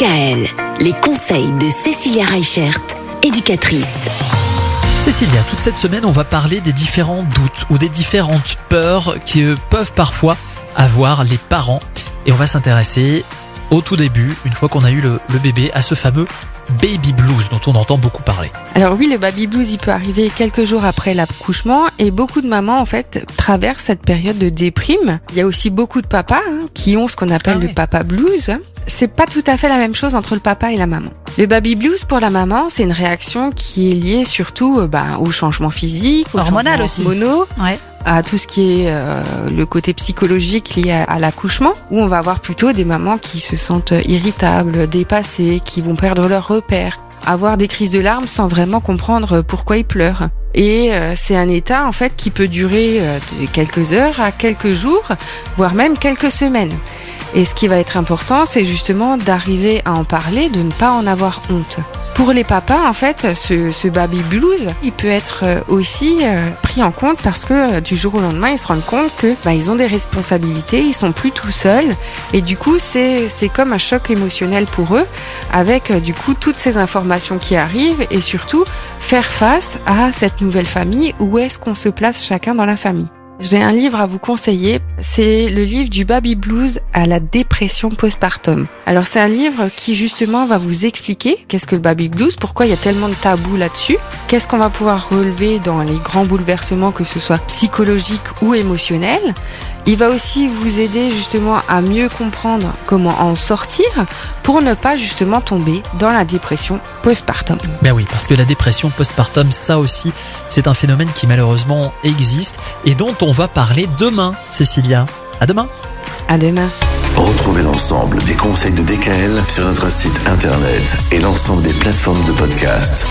DKL, les conseils de Cécilia Reichert, éducatrice. Cécilia, toute cette semaine, on va parler des différents doutes ou des différentes peurs que peuvent parfois avoir les parents. Et on va s'intéresser au tout début, une fois qu'on a eu le, le bébé, à ce fameux baby blues dont on entend beaucoup parler. Alors oui, le baby blues, il peut arriver quelques jours après l'accouchement et beaucoup de mamans en fait traversent cette période de déprime. Il y a aussi beaucoup de papas hein, qui ont ce qu'on appelle Ah le papa blues. C'est pas tout à fait la même chose entre le papa et la maman. Le baby blues pour la maman, c'est une réaction qui est liée surtout euh, bah, au changement physique, au Hormonal aussi. Ouais. à tout ce qui est euh, le côté psychologique lié à, à l'accouchement, où on va avoir plutôt des mamans qui se sentent irritables, dépassées, qui vont perdre leurs repères, avoir des crises de larmes sans vraiment comprendre pourquoi ils pleurent. Et euh, c'est un état en fait qui peut durer euh, de quelques heures à quelques jours, voire même quelques semaines. Et ce qui va être important, c'est justement d'arriver à en parler, de ne pas en avoir honte. Pour les papas, en fait, ce, ce baby blues, il peut être euh, aussi euh, pris en compte parce que euh, du jour au lendemain, ils se rendent compte que bah, ils ont des responsabilités, ils sont plus tout seuls, et du coup, c'est comme un choc émotionnel pour eux, avec du coup toutes ces informations qui arrivent et surtout faire face à cette nouvelle famille. Où est-ce qu'on se place chacun dans la famille j'ai un livre à vous conseiller, c'est le livre du baby blues à la dépression postpartum. Alors c'est un livre qui justement va vous expliquer qu'est-ce que le baby blues, pourquoi il y a tellement de tabous là-dessus, qu'est-ce qu'on va pouvoir relever dans les grands bouleversements que ce soit psychologiques ou émotionnels? Il va aussi vous aider justement à mieux comprendre comment en sortir pour ne pas justement tomber dans la dépression postpartum. Ben oui, parce que la dépression postpartum, ça aussi, c'est un phénomène qui malheureusement existe et dont on va parler demain, Cécilia. À demain. À demain. Retrouvez l'ensemble des conseils de DKL sur notre site internet et l'ensemble des plateformes de podcast.